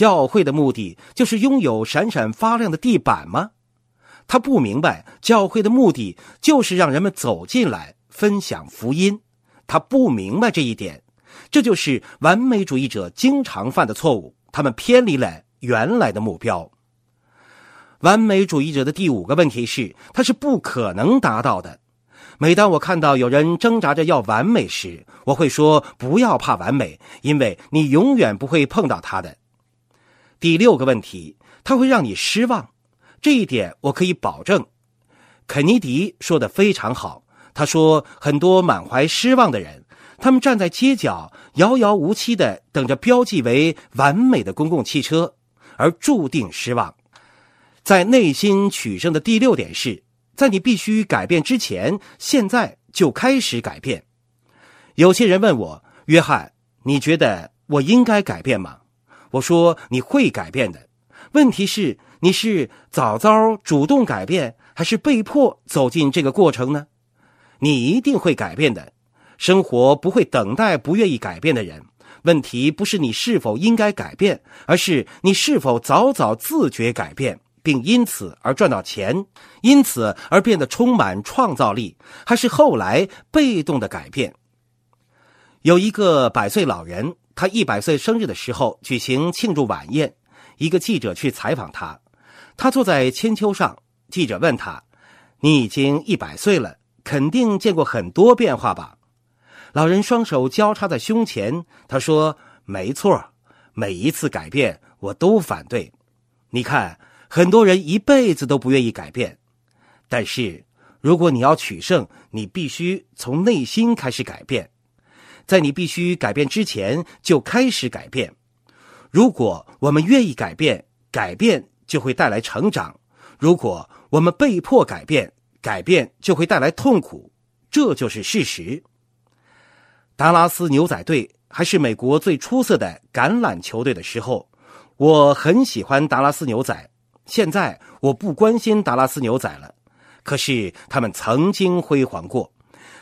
教会的目的就是拥有闪闪发亮的地板吗？他不明白，教会的目的就是让人们走进来分享福音。他不明白这一点，这就是完美主义者经常犯的错误。他们偏离了原来的目标。完美主义者的第五个问题是，他是不可能达到的。每当我看到有人挣扎着要完美时，我会说：“不要怕完美，因为你永远不会碰到他的。”第六个问题，它会让你失望，这一点我可以保证。肯尼迪说的非常好，他说：“很多满怀失望的人，他们站在街角，遥遥无期的等着标记为完美的公共汽车，而注定失望。”在内心取胜的第六点是。在你必须改变之前，现在就开始改变。有些人问我，约翰，你觉得我应该改变吗？我说你会改变的。问题是，你是早早主动改变，还是被迫走进这个过程呢？你一定会改变的。生活不会等待不愿意改变的人。问题不是你是否应该改变，而是你是否早早自觉改变。并因此而赚到钱，因此而变得充满创造力，还是后来被动的改变？有一个百岁老人，他一百岁生日的时候举行庆祝晚宴，一个记者去采访他，他坐在千秋上。记者问他：“你已经一百岁了，肯定见过很多变化吧？”老人双手交叉在胸前，他说：“没错，每一次改变我都反对。你看。”很多人一辈子都不愿意改变，但是如果你要取胜，你必须从内心开始改变，在你必须改变之前就开始改变。如果我们愿意改变，改变就会带来成长；如果我们被迫改变，改变就会带来痛苦。这就是事实。达拉斯牛仔队还是美国最出色的橄榄球队的时候，我很喜欢达拉斯牛仔。现在我不关心达拉斯牛仔了，可是他们曾经辉煌过。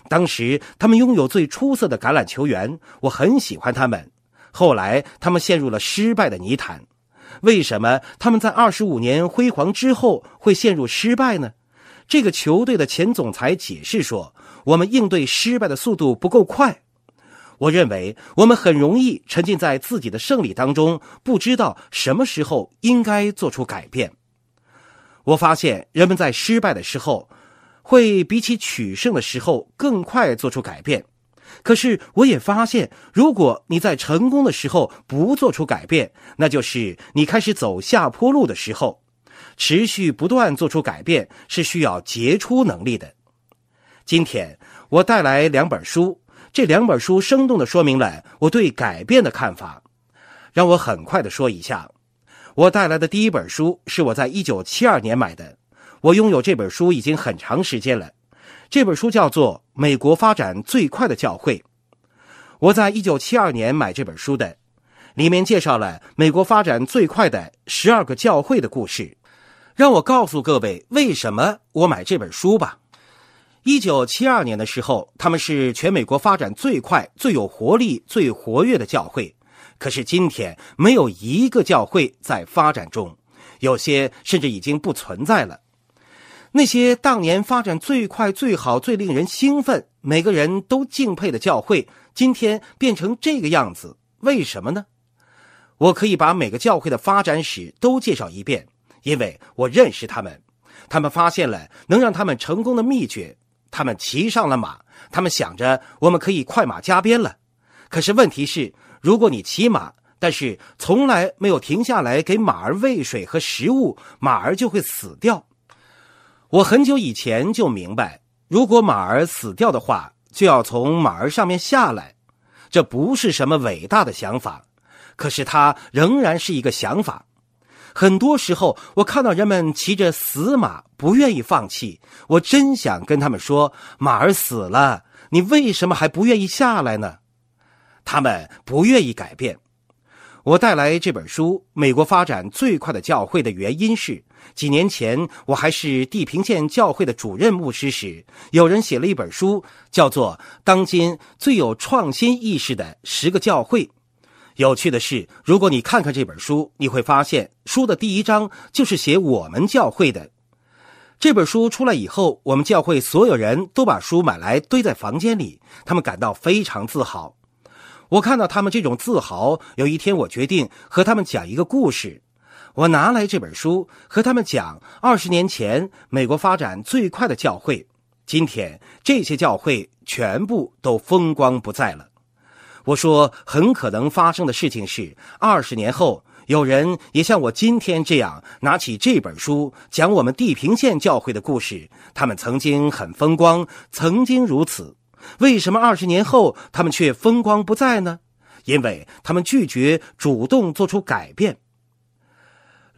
当时他们拥有最出色的橄榄球员，我很喜欢他们。后来他们陷入了失败的泥潭。为什么他们在二十五年辉煌之后会陷入失败呢？这个球队的前总裁解释说：“我们应对失败的速度不够快。”我认为我们很容易沉浸在自己的胜利当中，不知道什么时候应该做出改变。我发现人们在失败的时候，会比起取胜的时候更快做出改变。可是我也发现，如果你在成功的时候不做出改变，那就是你开始走下坡路的时候。持续不断做出改变是需要杰出能力的。今天我带来两本书。这两本书生动的说明了我对改变的看法。让我很快的说一下，我带来的第一本书是我在一九七二年买的。我拥有这本书已经很长时间了。这本书叫做《美国发展最快的教会》。我在一九七二年买这本书的，里面介绍了美国发展最快的十二个教会的故事。让我告诉各位为什么我买这本书吧。一九七二年的时候，他们是全美国发展最快、最有活力、最活跃的教会。可是今天，没有一个教会在发展中，有些甚至已经不存在了。那些当年发展最快、最好、最令人兴奋、每个人都敬佩的教会，今天变成这个样子，为什么呢？我可以把每个教会的发展史都介绍一遍，因为我认识他们，他们发现了能让他们成功的秘诀。他们骑上了马，他们想着我们可以快马加鞭了。可是问题是，如果你骑马，但是从来没有停下来给马儿喂水和食物，马儿就会死掉。我很久以前就明白，如果马儿死掉的话，就要从马儿上面下来。这不是什么伟大的想法，可是它仍然是一个想法。很多时候，我看到人们骑着死马，不愿意放弃。我真想跟他们说：“马儿死了，你为什么还不愿意下来呢？”他们不愿意改变。我带来这本书《美国发展最快的教会》的原因是，几年前我还是地平线教会的主任牧师时，有人写了一本书，叫做《当今最有创新意识的十个教会》。有趣的是，如果你看看这本书，你会发现书的第一章就是写我们教会的。这本书出来以后，我们教会所有人都把书买来堆在房间里，他们感到非常自豪。我看到他们这种自豪，有一天我决定和他们讲一个故事。我拿来这本书和他们讲二十年前美国发展最快的教会。今天这些教会全部都风光不再了。我说，很可能发生的事情是，二十年后有人也像我今天这样拿起这本书讲我们地平线教会的故事。他们曾经很风光，曾经如此。为什么二十年后他们却风光不再呢？因为他们拒绝主动做出改变。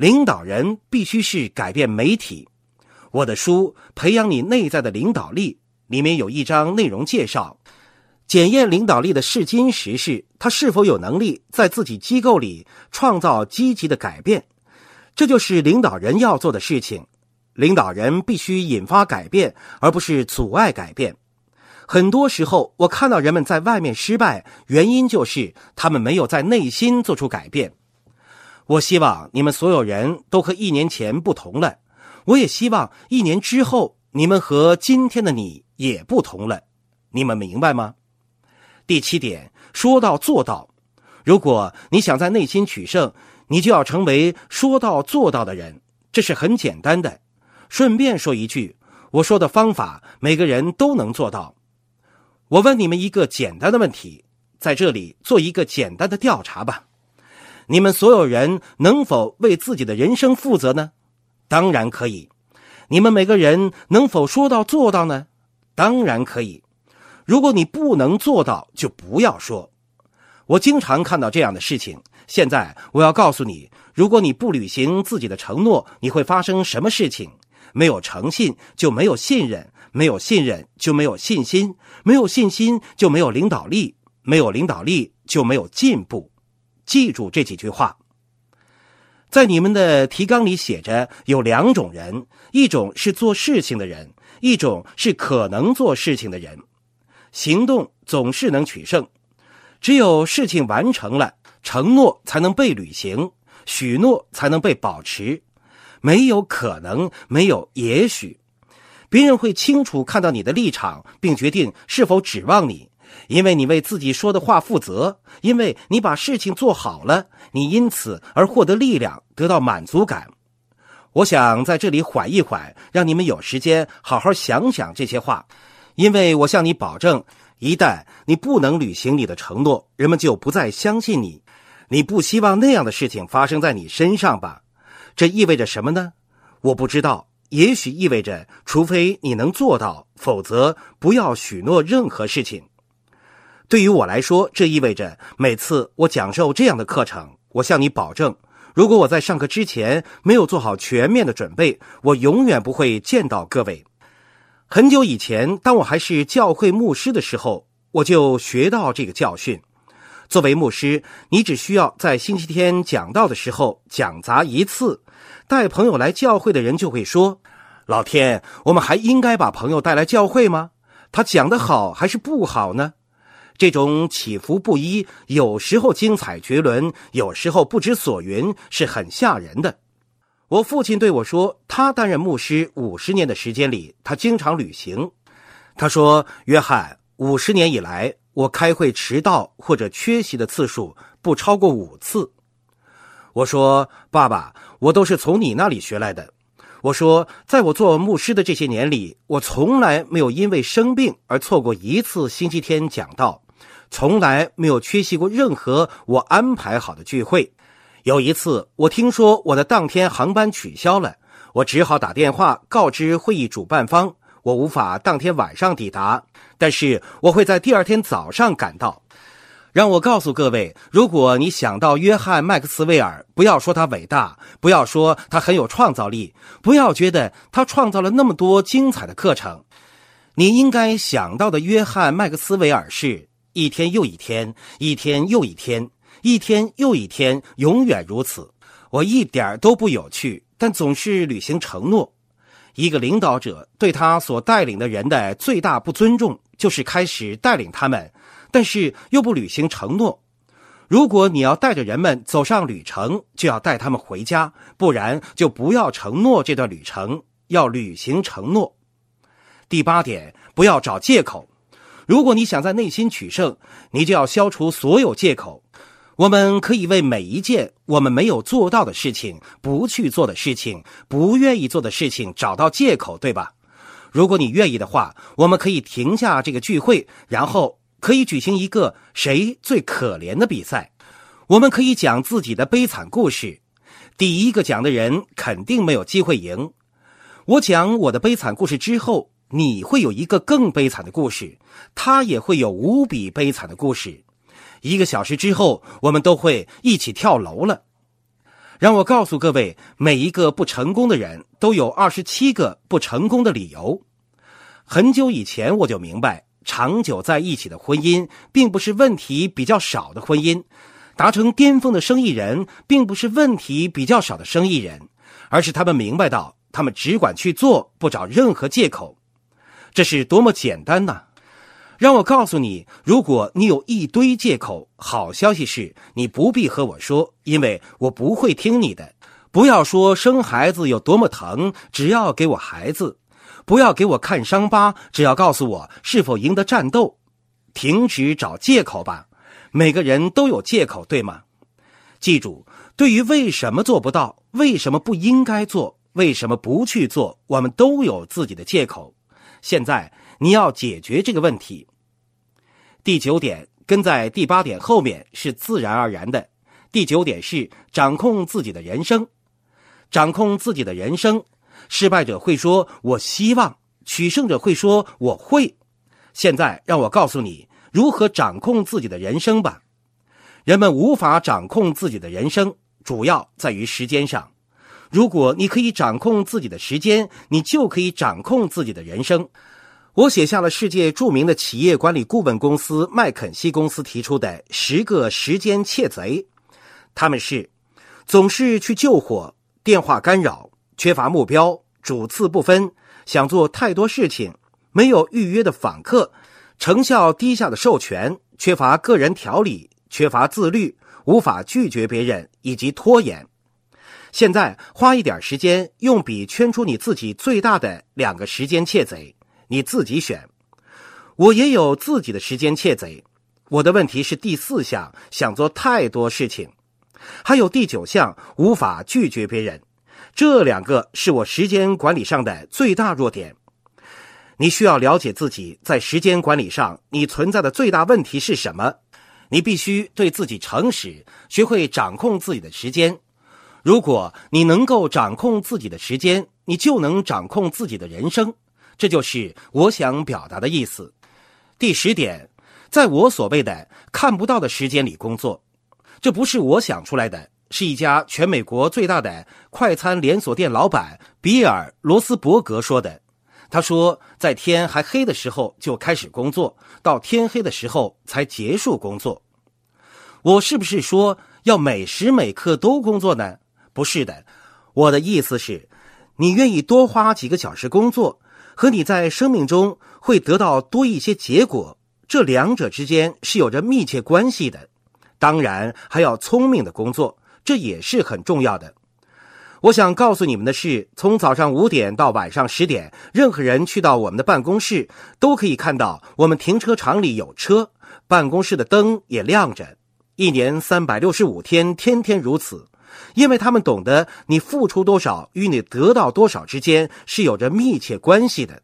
领导人必须是改变媒体。我的书《培养你内在的领导力》里面有一章内容介绍，检验领导力的试金石是他是否有能力在自己机构里创造积极的改变。这就是领导人要做的事情。领导人必须引发改变，而不是阻碍改变。很多时候，我看到人们在外面失败，原因就是他们没有在内心做出改变。我希望你们所有人都和一年前不同了，我也希望一年之后你们和今天的你也不同了。你们明白吗？第七点，说到做到。如果你想在内心取胜，你就要成为说到做到的人，这是很简单的。顺便说一句，我说的方法每个人都能做到。我问你们一个简单的问题，在这里做一个简单的调查吧。你们所有人能否为自己的人生负责呢？当然可以。你们每个人能否说到做到呢？当然可以。如果你不能做到，就不要说。我经常看到这样的事情。现在我要告诉你，如果你不履行自己的承诺，你会发生什么事情？没有诚信，就没有信任。没有信任就没有信心，没有信心就没有领导力，没有领导力就没有进步。记住这几句话。在你们的提纲里写着有两种人：一种是做事情的人，一种是可能做事情的人。行动总是能取胜，只有事情完成了，承诺才能被履行，许诺才能被保持。没有可能，没有也许。别人会清楚看到你的立场，并决定是否指望你，因为你为自己说的话负责，因为你把事情做好了，你因此而获得力量，得到满足感。我想在这里缓一缓，让你们有时间好好想想这些话，因为我向你保证，一旦你不能履行你的承诺，人们就不再相信你。你不希望那样的事情发生在你身上吧？这意味着什么呢？我不知道。也许意味着，除非你能做到，否则不要许诺任何事情。对于我来说，这意味着每次我讲授这样的课程，我向你保证，如果我在上课之前没有做好全面的准备，我永远不会见到各位。很久以前，当我还是教会牧师的时候，我就学到这个教训。作为牧师，你只需要在星期天讲道的时候讲砸一次。带朋友来教会的人就会说：“老天，我们还应该把朋友带来教会吗？他讲的好还是不好呢？”这种起伏不一，有时候精彩绝伦，有时候不知所云，是很吓人的。我父亲对我说：“他担任牧师五十年的时间里，他经常旅行。”他说：“约翰，五十年以来，我开会迟到或者缺席的次数不超过五次。”我说：“爸爸。”我都是从你那里学来的。我说，在我做牧师的这些年里，我从来没有因为生病而错过一次星期天讲道，从来没有缺席过任何我安排好的聚会。有一次，我听说我的当天航班取消了，我只好打电话告知会议主办方，我无法当天晚上抵达，但是我会在第二天早上赶到。让我告诉各位，如果你想到约翰·麦克斯韦尔，不要说他伟大，不要说他很有创造力，不要觉得他创造了那么多精彩的课程，你应该想到的约翰·麦克斯韦尔是一天又一天，一天又一天，一天又一天，永远如此。我一点都不有趣，但总是履行承诺。一个领导者对他所带领的人的最大不尊重，就是开始带领他们。但是又不履行承诺。如果你要带着人们走上旅程，就要带他们回家，不然就不要承诺这段旅程，要履行承诺。第八点，不要找借口。如果你想在内心取胜，你就要消除所有借口。我们可以为每一件我们没有做到的事情、不去做的事情、不愿意做的事情找到借口，对吧？如果你愿意的话，我们可以停下这个聚会，然后可以举行一个谁最可怜的比赛。我们可以讲自己的悲惨故事，第一个讲的人肯定没有机会赢。我讲我的悲惨故事之后，你会有一个更悲惨的故事，他也会有无比悲惨的故事。一个小时之后，我们都会一起跳楼了。让我告诉各位，每一个不成功的人都有二十七个不成功的理由。很久以前我就明白，长久在一起的婚姻并不是问题比较少的婚姻，达成巅峰的生意人并不是问题比较少的生意人，而是他们明白到，他们只管去做，不找任何借口。这是多么简单呐！让我告诉你，如果你有一堆借口，好消息是你不必和我说，因为我不会听你的。不要说生孩子有多么疼，只要给我孩子；不要给我看伤疤，只要告诉我是否赢得战斗。停止找借口吧，每个人都有借口，对吗？记住，对于为什么做不到、为什么不应该做、为什么不去做，我们都有自己的借口。现在你要解决这个问题。第九点跟在第八点后面是自然而然的。第九点是掌控自己的人生，掌控自己的人生。失败者会说“我希望”，取胜者会说“我会”。现在让我告诉你如何掌控自己的人生吧。人们无法掌控自己的人生，主要在于时间上。如果你可以掌控自己的时间，你就可以掌控自己的人生。我写下了世界著名的企业管理顾问公司麦肯锡公司提出的十个时间窃贼，他们是：总是去救火、电话干扰、缺乏目标、主次不分、想做太多事情、没有预约的访客、成效低下的授权、缺乏个人条理、缺乏自律、无法拒绝别人以及拖延。现在花一点时间，用笔圈出你自己最大的两个时间窃贼。你自己选，我也有自己的时间窃贼。我的问题是第四项，想做太多事情，还有第九项无法拒绝别人。这两个是我时间管理上的最大弱点。你需要了解自己在时间管理上你存在的最大问题是什么。你必须对自己诚实，学会掌控自己的时间。如果你能够掌控自己的时间，你就能掌控自己的人生。这就是我想表达的意思。第十点，在我所谓的看不到的时间里工作，这不是我想出来的，是一家全美国最大的快餐连锁店老板比尔·罗斯伯格说的。他说，在天还黑的时候就开始工作，到天黑的时候才结束工作。我是不是说要每时每刻都工作呢？不是的，我的意思是，你愿意多花几个小时工作。和你在生命中会得到多一些结果，这两者之间是有着密切关系的。当然，还要聪明的工作，这也是很重要的。我想告诉你们的是，从早上五点到晚上十点，任何人去到我们的办公室，都可以看到我们停车场里有车，办公室的灯也亮着，一年三百六十五天，天天如此。因为他们懂得，你付出多少与你得到多少之间是有着密切关系的。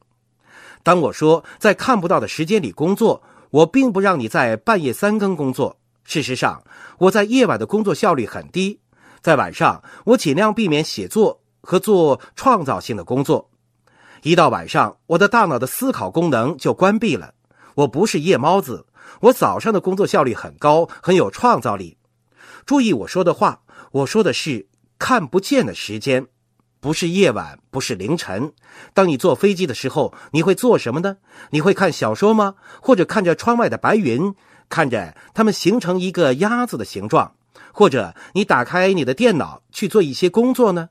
当我说在看不到的时间里工作，我并不让你在半夜三更工作。事实上，我在夜晚的工作效率很低。在晚上，我尽量避免写作和做创造性的工作。一到晚上，我的大脑的思考功能就关闭了。我不是夜猫子，我早上的工作效率很高，很有创造力。注意我说的话。我说的是看不见的时间，不是夜晚，不是凌晨。当你坐飞机的时候，你会做什么呢？你会看小说吗？或者看着窗外的白云，看着它们形成一个鸭子的形状？或者你打开你的电脑去做一些工作呢？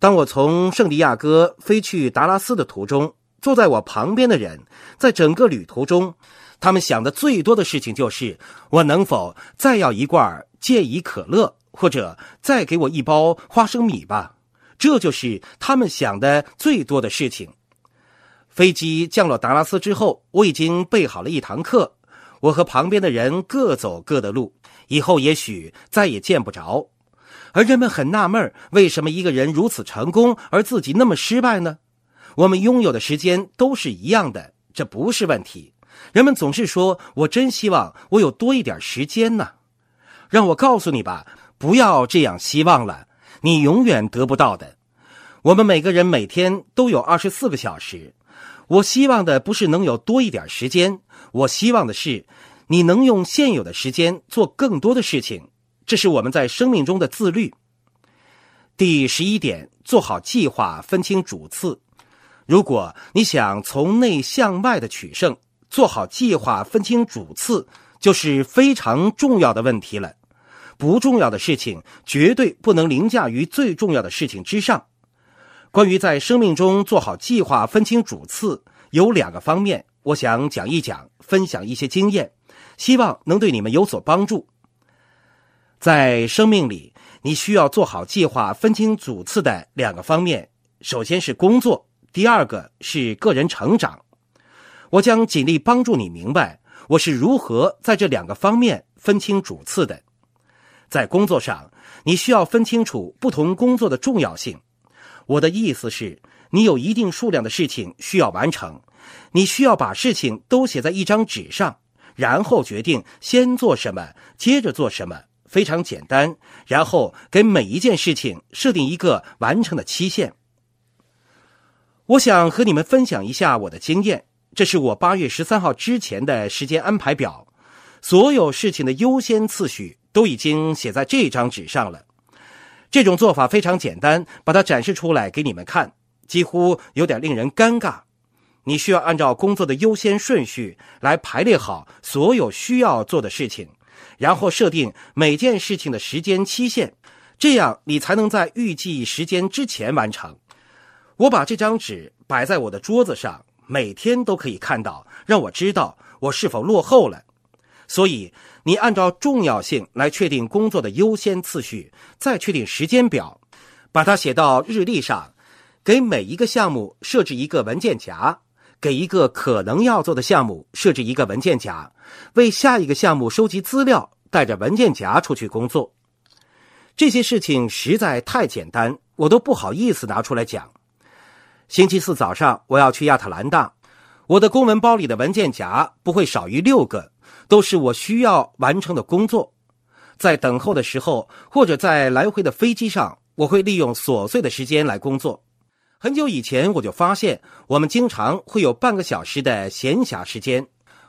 当我从圣地亚哥飞去达拉斯的途中，坐在我旁边的人，在整个旅途中，他们想的最多的事情就是我能否再要一罐健怡可乐，或者再给我一包花生米吧。这就是他们想的最多的事情。飞机降落达拉斯之后，我已经备好了一堂课。我和旁边的人各走各的路，以后也许再也见不着。而人们很纳闷为什么一个人如此成功，而自己那么失败呢？我们拥有的时间都是一样的，这不是问题。人们总是说：“我真希望我有多一点时间呢。”让我告诉你吧，不要这样希望了，你永远得不到的。我们每个人每天都有二十四个小时。我希望的不是能有多一点时间，我希望的是你能用现有的时间做更多的事情。这是我们在生命中的自律。第十一点，做好计划，分清主次。如果你想从内向外的取胜，做好计划，分清主次，就是非常重要的问题了。不重要的事情绝对不能凌驾于最重要的事情之上。关于在生命中做好计划、分清主次，有两个方面，我想讲一讲，分享一些经验，希望能对你们有所帮助。在生命里，你需要做好计划、分清主次的两个方面。首先是工作，第二个是个人成长。我将尽力帮助你明白我是如何在这两个方面分清主次的。在工作上，你需要分清楚不同工作的重要性。我的意思是，你有一定数量的事情需要完成，你需要把事情都写在一张纸上，然后决定先做什么，接着做什么。非常简单，然后给每一件事情设定一个完成的期限。我想和你们分享一下我的经验，这是我八月十三号之前的时间安排表，所有事情的优先次序都已经写在这张纸上了。这种做法非常简单，把它展示出来给你们看，几乎有点令人尴尬。你需要按照工作的优先顺序来排列好所有需要做的事情。然后设定每件事情的时间期限，这样你才能在预计时间之前完成。我把这张纸摆在我的桌子上，每天都可以看到，让我知道我是否落后了。所以，你按照重要性来确定工作的优先次序，再确定时间表，把它写到日历上，给每一个项目设置一个文件夹。给一个可能要做的项目设置一个文件夹，为下一个项目收集资料，带着文件夹出去工作。这些事情实在太简单，我都不好意思拿出来讲。星期四早上我要去亚特兰大，我的公文包里的文件夹不会少于六个，都是我需要完成的工作。在等候的时候，或者在来回的飞机上，我会利用琐碎的时间来工作。很久以前我就发现，我们经常会有半个小时的闲暇时间，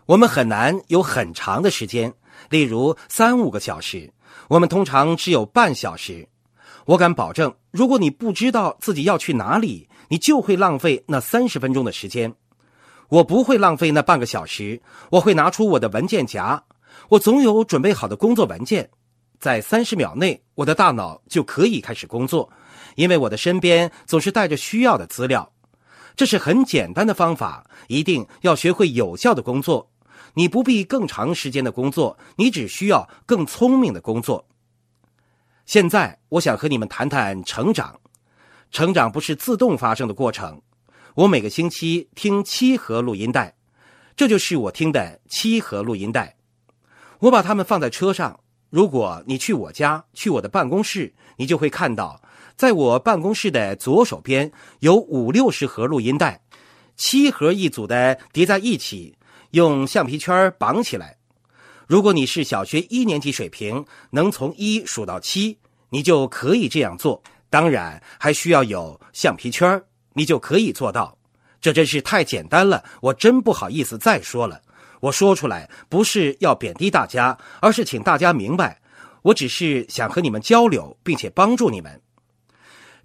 我们很难有很长的时间，例如三五个小时。我们通常只有半小时。我敢保证，如果你不知道自己要去哪里，你就会浪费那三十分钟的时间。我不会浪费那半个小时，我会拿出我的文件夹，我总有准备好的工作文件，在三十秒内，我的大脑就可以开始工作。因为我的身边总是带着需要的资料，这是很简单的方法。一定要学会有效的工作。你不必更长时间的工作，你只需要更聪明的工作。现在，我想和你们谈谈成长。成长不是自动发生的过程。我每个星期听七盒录音带，这就是我听的七盒录音带。我把它们放在车上。如果你去我家，去我的办公室，你就会看到。在我办公室的左手边有五六十盒录音带，七盒一组的叠在一起，用橡皮圈绑起来。如果你是小学一年级水平，能从一数到七，你就可以这样做。当然，还需要有橡皮圈，你就可以做到。这真是太简单了，我真不好意思再说了。我说出来不是要贬低大家，而是请大家明白，我只是想和你们交流，并且帮助你们。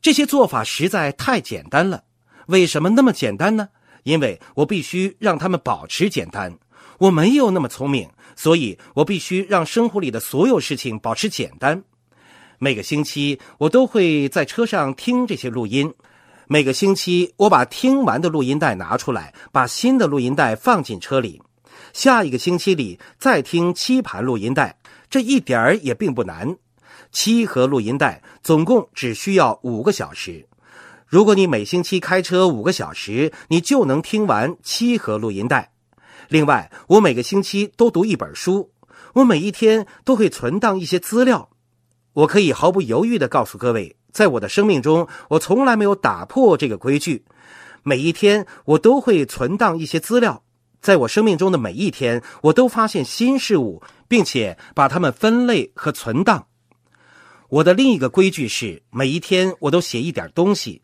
这些做法实在太简单了，为什么那么简单呢？因为我必须让他们保持简单。我没有那么聪明，所以我必须让生活里的所有事情保持简单。每个星期我都会在车上听这些录音。每个星期我把听完的录音带拿出来，把新的录音带放进车里。下一个星期里再听七盘录音带，这一点儿也并不难。七盒录音带总共只需要五个小时。如果你每星期开车五个小时，你就能听完七盒录音带。另外，我每个星期都读一本书，我每一天都会存档一些资料。我可以毫不犹豫地告诉各位，在我的生命中，我从来没有打破这个规矩。每一天，我都会存档一些资料。在我生命中的每一天，我都发现新事物，并且把它们分类和存档。我的另一个规矩是，每一天我都写一点东西。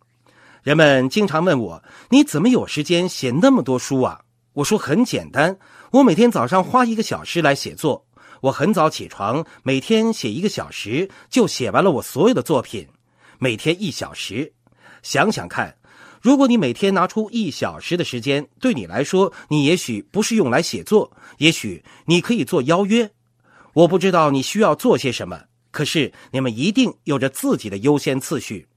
人们经常问我：“你怎么有时间写那么多书啊？”我说：“很简单，我每天早上花一个小时来写作。我很早起床，每天写一个小时，就写完了我所有的作品。每天一小时，想想看，如果你每天拿出一小时的时间，对你来说，你也许不是用来写作，也许你可以做邀约。我不知道你需要做些什么，可是你们一定有着自己的优先次序。”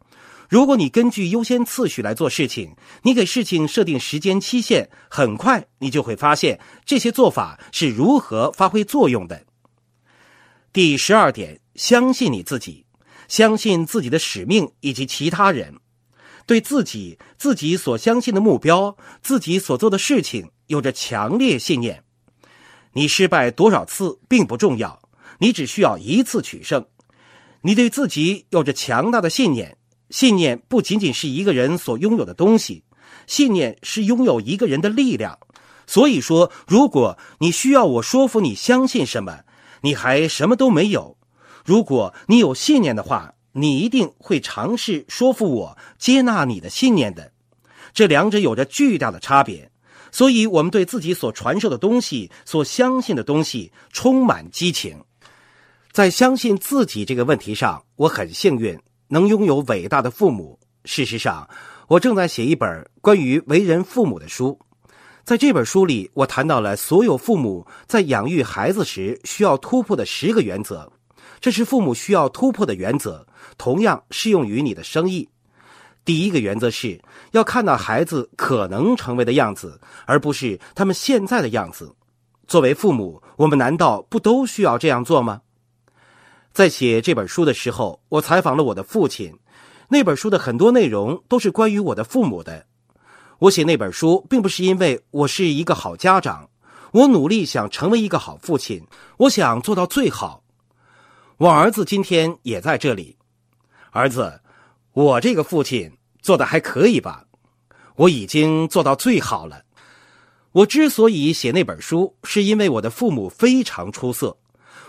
如果你根据优先次序来做事情，你给事情设定时间期限，很快你就会发现这些做法是如何发挥作用的。第十二点，相信你自己，相信自己的使命以及其他人，对自己、自己所相信的目标、自己所做的事情有着强烈信念。你失败多少次并不重要，你只需要一次取胜。你对自己有着强大的信念。信念不仅仅是一个人所拥有的东西，信念是拥有一个人的力量。所以说，如果你需要我说服你相信什么，你还什么都没有；如果你有信念的话，你一定会尝试说服我接纳你的信念的。这两者有着巨大的差别。所以，我们对自己所传授的东西、所相信的东西充满激情。在相信自己这个问题上，我很幸运。能拥有伟大的父母。事实上，我正在写一本关于为人父母的书。在这本书里，我谈到了所有父母在养育孩子时需要突破的十个原则。这是父母需要突破的原则，同样适用于你的生意。第一个原则是要看到孩子可能成为的样子，而不是他们现在的样子。作为父母，我们难道不都需要这样做吗？在写这本书的时候，我采访了我的父亲。那本书的很多内容都是关于我的父母的。我写那本书，并不是因为我是一个好家长，我努力想成为一个好父亲，我想做到最好。我儿子今天也在这里。儿子，我这个父亲做的还可以吧？我已经做到最好了。我之所以写那本书，是因为我的父母非常出色。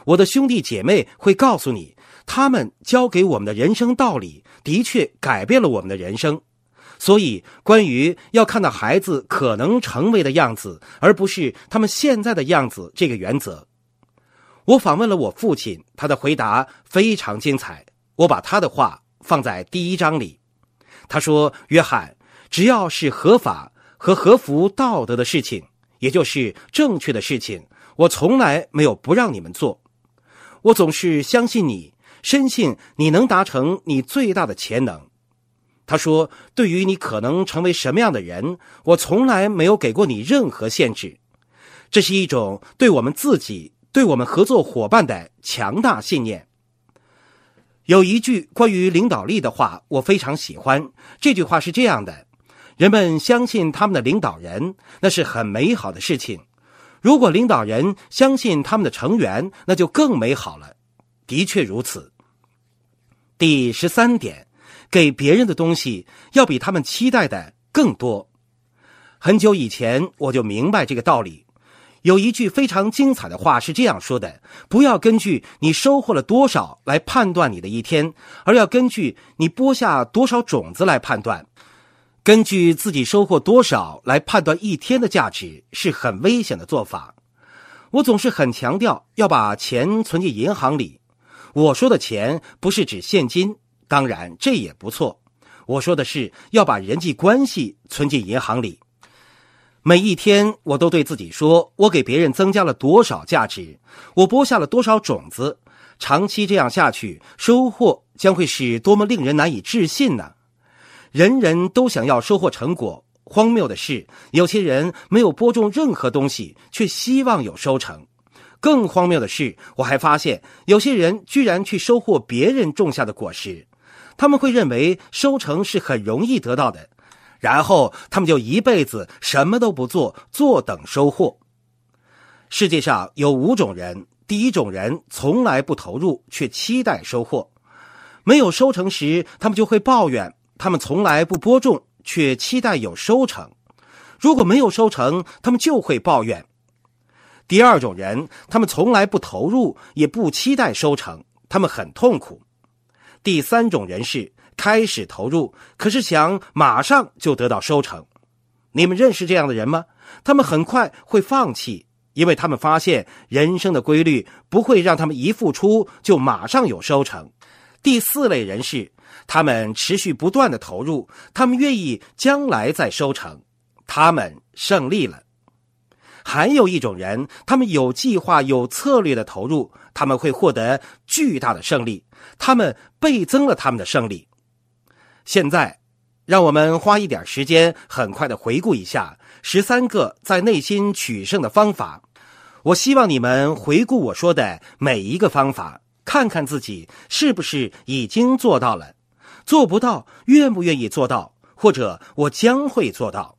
我的兄弟姐妹会告诉你，他们教给我们的人生道理的确改变了我们的人生。所以，关于要看到孩子可能成为的样子，而不是他们现在的样子这个原则，我访问了我父亲，他的回答非常精彩。我把他的话放在第一章里。他说：“约翰，只要是合法和合乎道德的事情，也就是正确的事情，我从来没有不让你们做。”我总是相信你，深信你能达成你最大的潜能。他说：“对于你可能成为什么样的人，我从来没有给过你任何限制。这是一种对我们自己、对我们合作伙伴的强大信念。”有一句关于领导力的话，我非常喜欢。这句话是这样的：“人们相信他们的领导人，那是很美好的事情。”如果领导人相信他们的成员，那就更美好了。的确如此。第十三点，给别人的东西要比他们期待的更多。很久以前我就明白这个道理。有一句非常精彩的话是这样说的：不要根据你收获了多少来判断你的一天，而要根据你播下多少种子来判断。根据自己收获多少来判断一天的价值是很危险的做法。我总是很强调要把钱存进银行里。我说的钱不是指现金，当然这也不错。我说的是要把人际关系存进银行里。每一天，我都对自己说：我给别人增加了多少价值？我播下了多少种子？长期这样下去，收获将会是多么令人难以置信呢？人人都想要收获成果，荒谬的是，有些人没有播种任何东西，却希望有收成。更荒谬的是，我还发现有些人居然去收获别人种下的果实，他们会认为收成是很容易得到的，然后他们就一辈子什么都不做，坐等收获。世界上有五种人，第一种人从来不投入，却期待收获；没有收成时，他们就会抱怨；他们从来不播种。却期待有收成，如果没有收成，他们就会抱怨。第二种人，他们从来不投入，也不期待收成，他们很痛苦。第三种人是开始投入，可是想马上就得到收成。你们认识这样的人吗？他们很快会放弃，因为他们发现人生的规律不会让他们一付出就马上有收成。第四类人是。他们持续不断的投入，他们愿意将来再收成，他们胜利了。还有一种人，他们有计划、有策略的投入，他们会获得巨大的胜利，他们倍增了他们的胜利。现在，让我们花一点时间，很快的回顾一下十三个在内心取胜的方法。我希望你们回顾我说的每一个方法，看看自己是不是已经做到了。做不到，愿不愿意做到？或者我将会做到。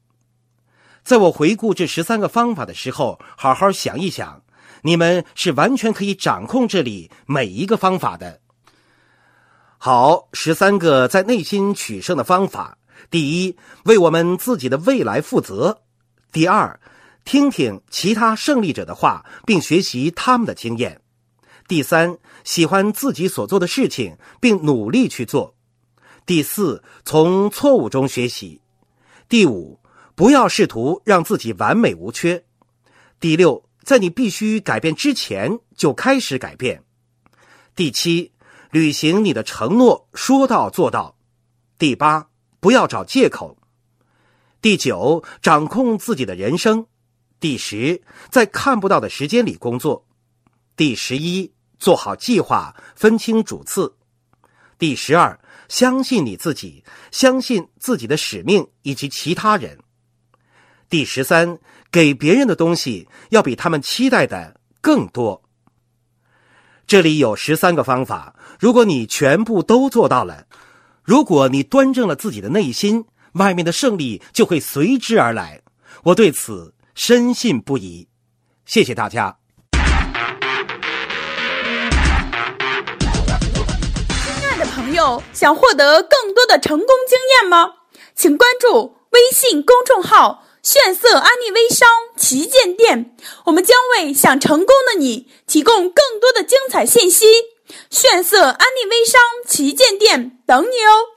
在我回顾这十三个方法的时候，好好想一想，你们是完全可以掌控这里每一个方法的。好，十三个在内心取胜的方法：第一，为我们自己的未来负责；第二，听听其他胜利者的话，并学习他们的经验；第三，喜欢自己所做的事情，并努力去做。第四，从错误中学习；第五，不要试图让自己完美无缺；第六，在你必须改变之前就开始改变；第七，履行你的承诺，说到做到；第八，不要找借口；第九，掌控自己的人生；第十，在看不到的时间里工作；第十一，做好计划，分清主次；第十二。相信你自己，相信自己的使命以及其他人。第十三，给别人的东西要比他们期待的更多。这里有十三个方法，如果你全部都做到了，如果你端正了自己的内心，外面的胜利就会随之而来。我对此深信不疑。谢谢大家。亲爱的朋友想获得更多的成功经验吗？请关注微信公众号“炫色安利微商旗舰店”，我们将为想成功的你提供更多的精彩信息。炫色安利微商旗舰店等你哦！